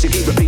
to keep repeating.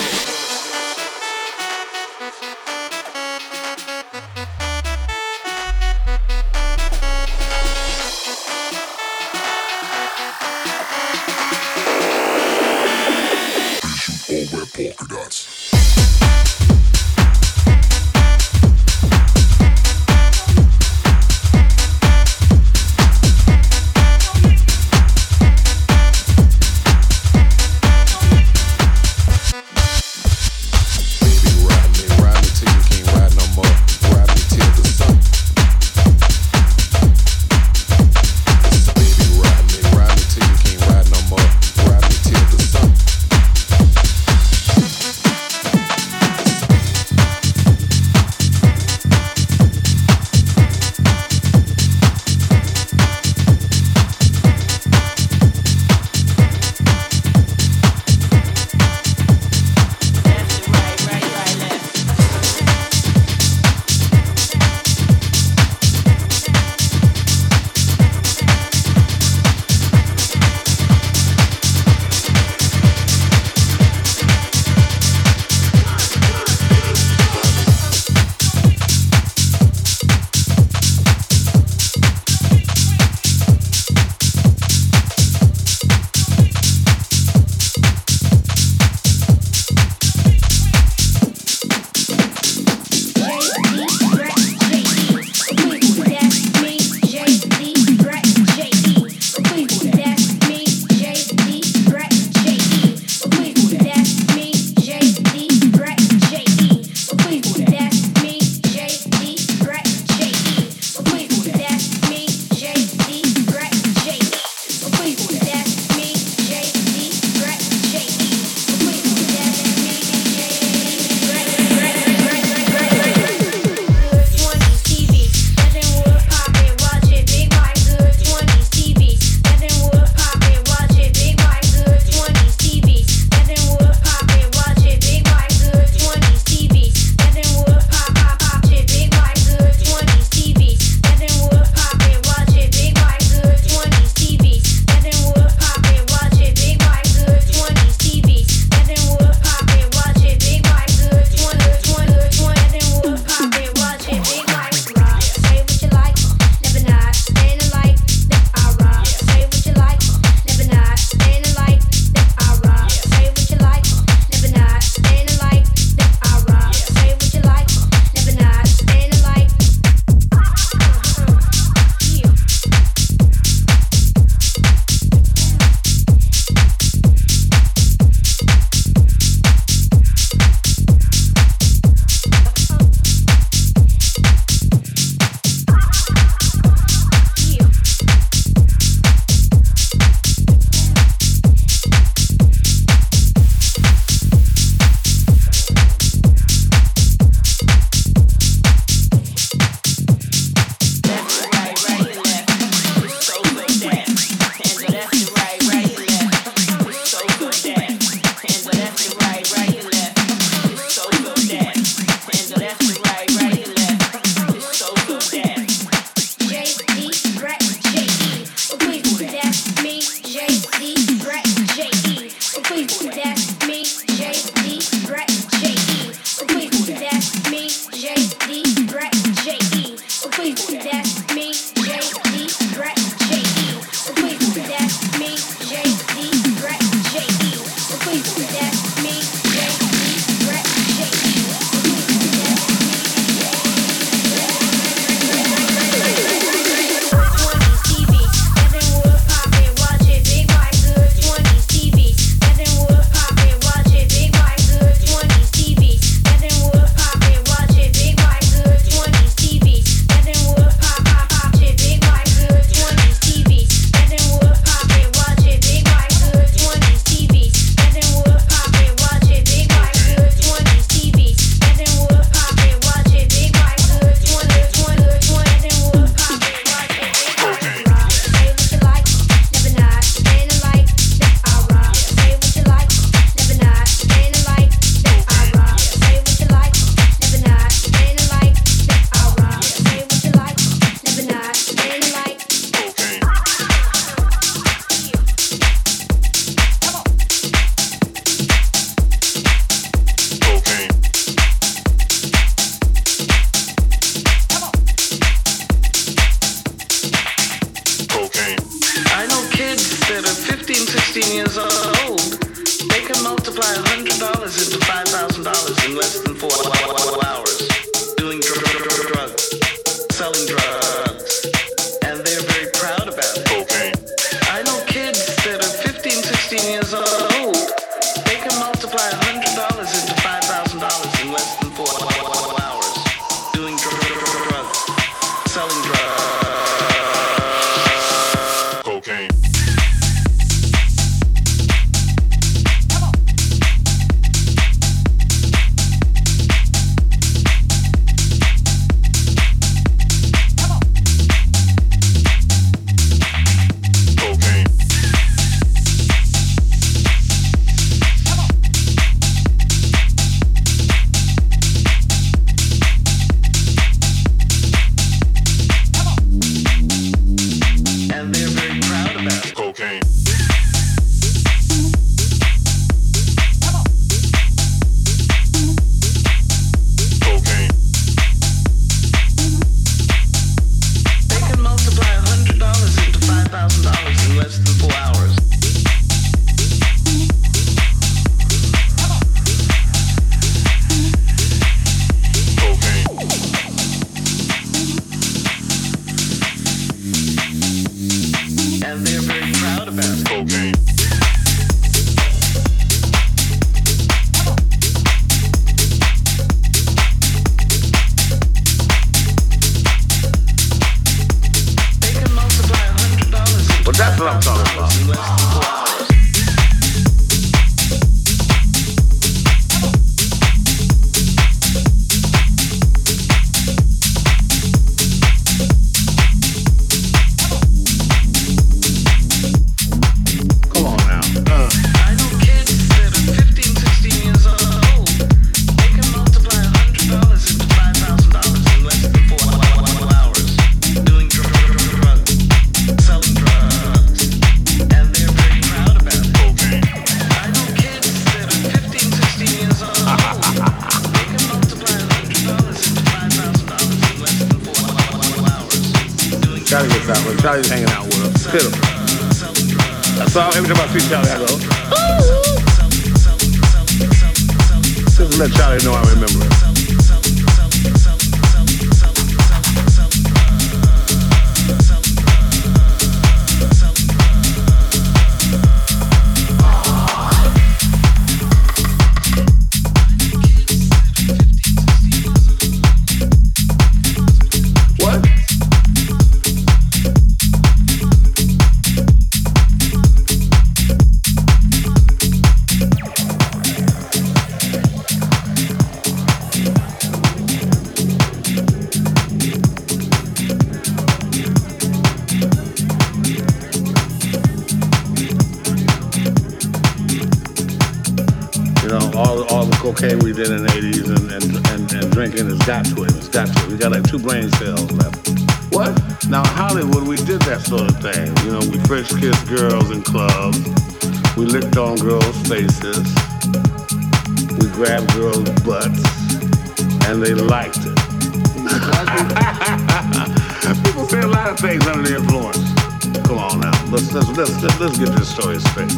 story straight.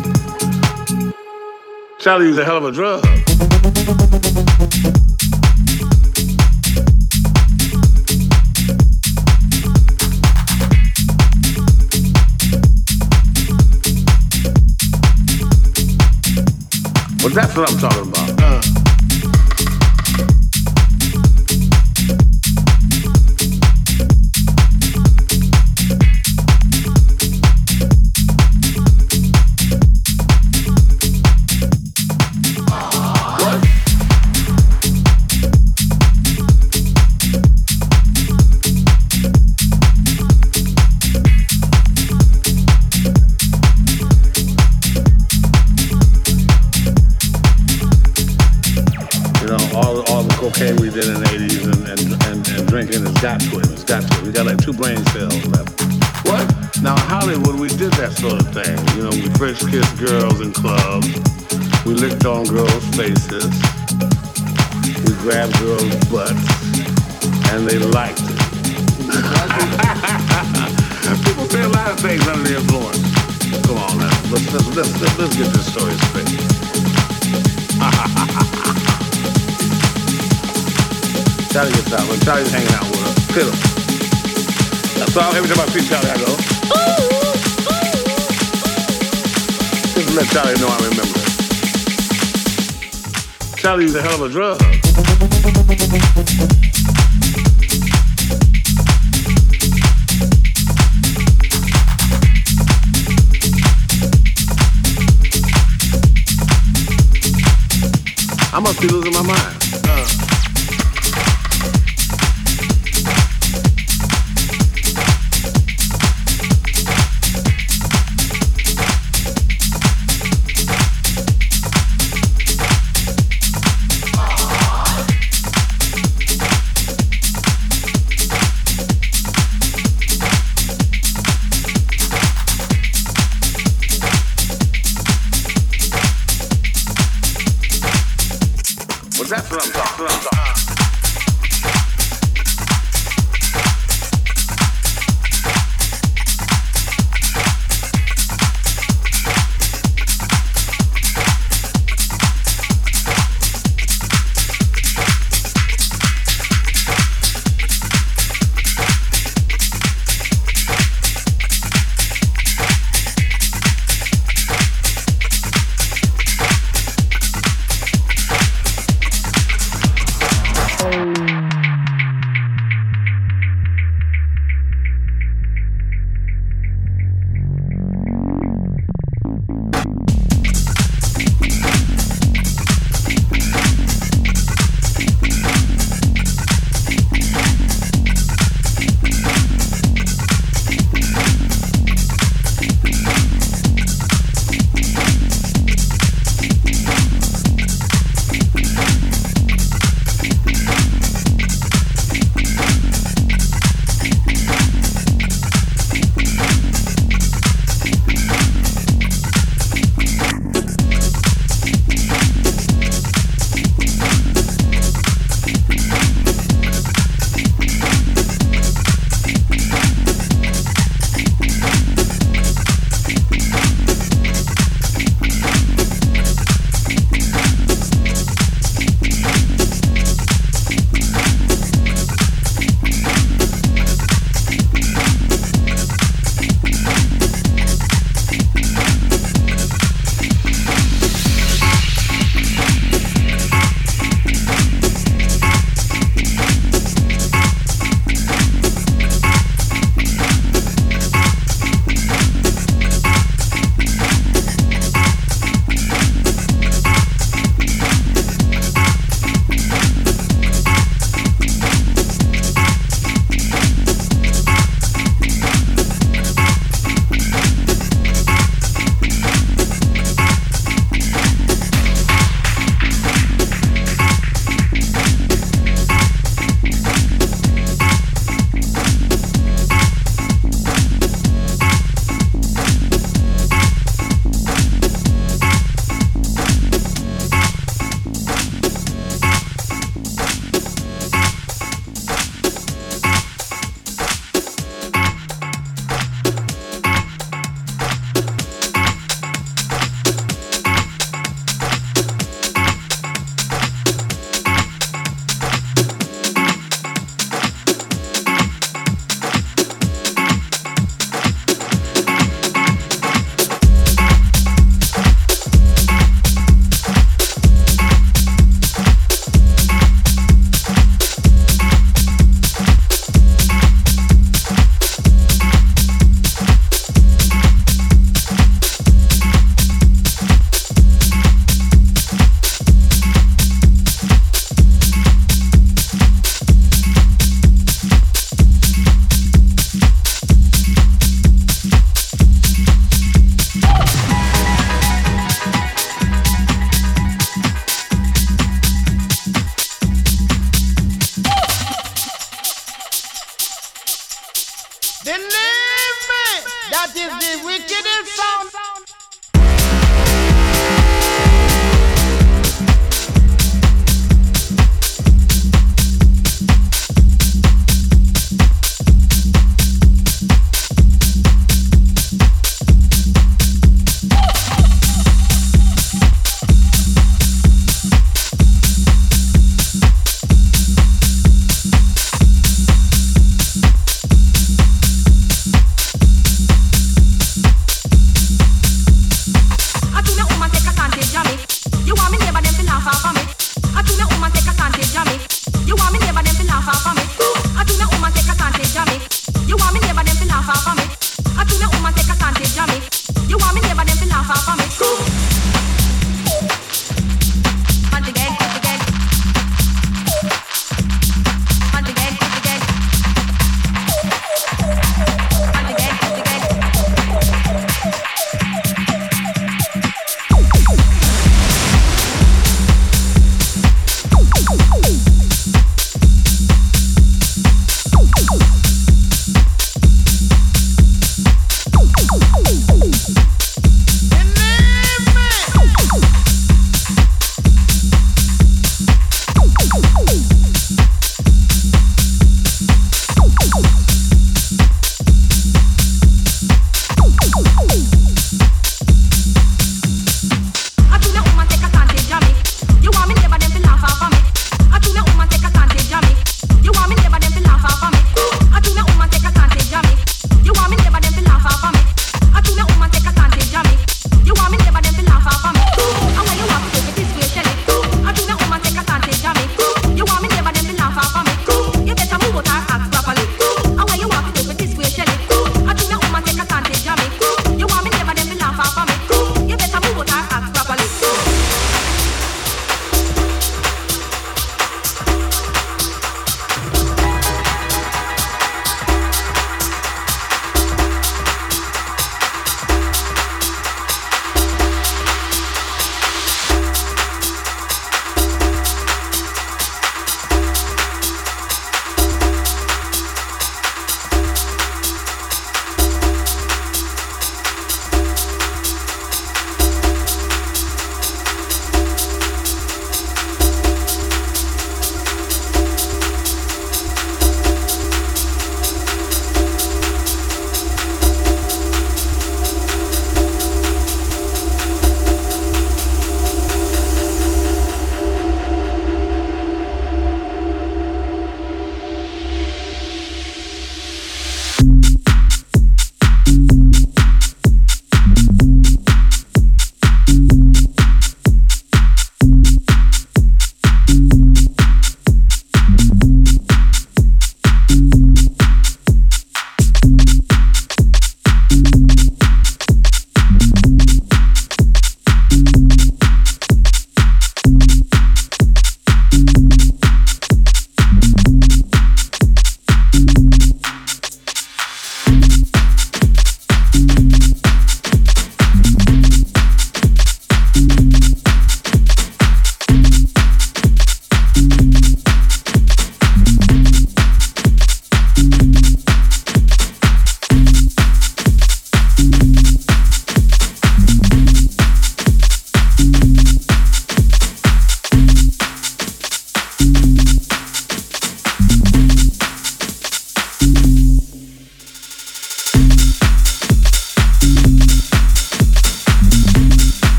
Charlie was a hell of a drug. Well, that's what I'm talking about. other thing. You know, we first kissed girls in clubs. We licked on girls' faces. We grabbed girls' butts. And they liked it. People say a lot of things under the influence. Come on now. Let's, let's, let's, let's get this story straight. Charlie gets out, but Charlie's hanging out with us. Kill him. So every time I see Charlie, I go, ooh! to let Charlie know I remember it. Charlie's a hell of a drug. I must be losing my mind.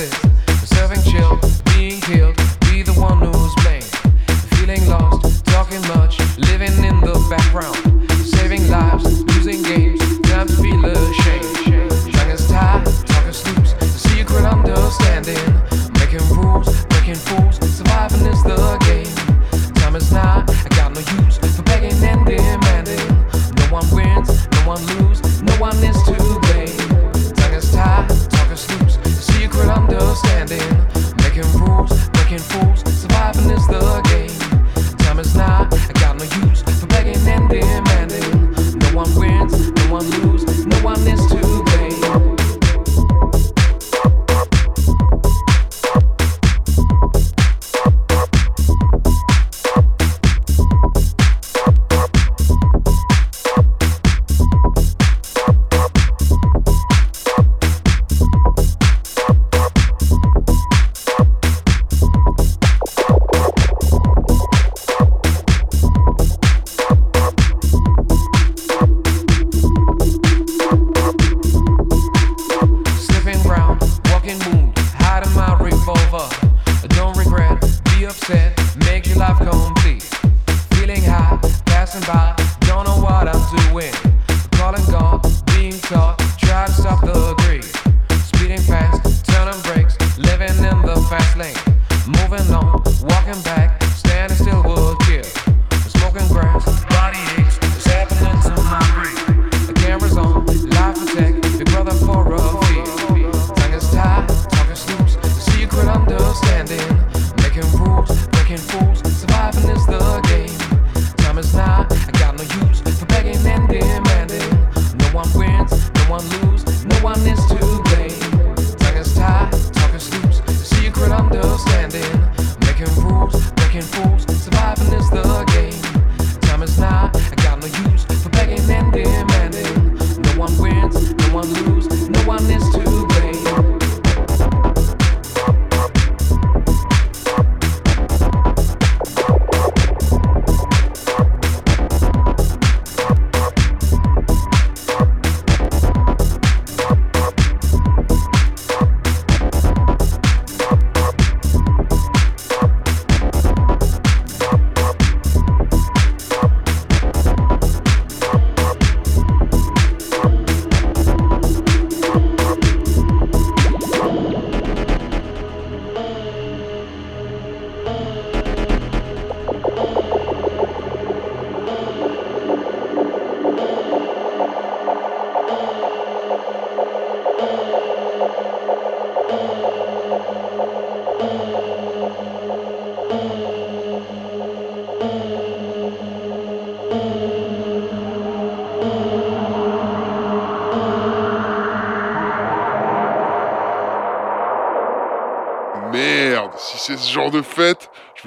하세요.